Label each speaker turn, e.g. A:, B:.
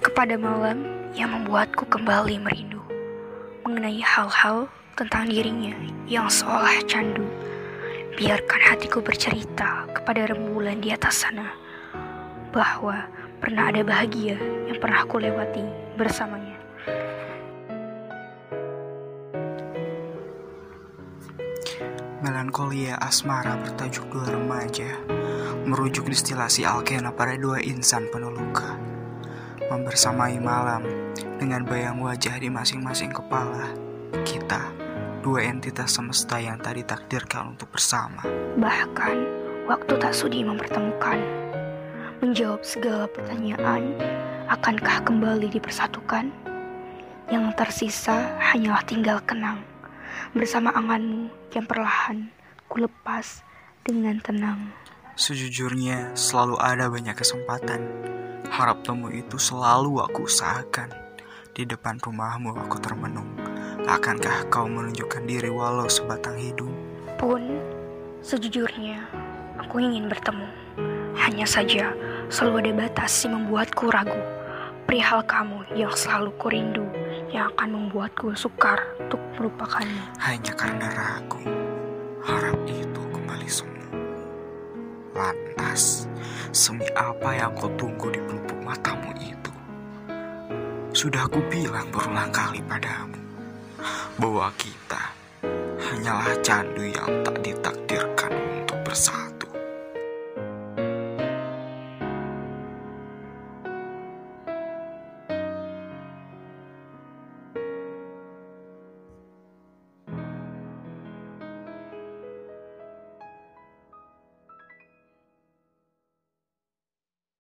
A: kepada malam yang membuatku kembali merindu mengenai hal-hal tentang dirinya yang seolah candu. Biarkan hatiku bercerita kepada rembulan di atas sana bahwa pernah ada bahagia yang pernah aku lewati bersamanya.
B: Melankolia asmara bertajuk dua remaja merujuk distilasi alkena pada dua insan penuh luka membersamai malam dengan bayang wajah di masing-masing kepala kita dua entitas semesta yang tadi takdirkan untuk bersama
A: Bahkan waktu tak sudi mempertemukan menjawab segala pertanyaan akankah kembali dipersatukan yang tersisa hanyalah tinggal kenang bersama anganmu yang perlahan ku lepas dengan tenang.
B: Sejujurnya selalu ada banyak kesempatan Harap temu itu selalu aku usahakan Di depan rumahmu aku termenung Akankah kau menunjukkan diri walau sebatang hidung
A: Pun sejujurnya aku ingin bertemu. Hanya saja selalu ada batas yang membuatku ragu. Perihal kamu yang selalu kurindu yang akan membuatku sukar untuk melupakanmu.
B: Hanya karena ragu Harap itu Lantas Semi apa yang kau tunggu di pelupuk matamu itu? Sudah aku bilang berulang kali padamu Bahwa kita Hanyalah candu yang tak ditakdirkan untuk bersama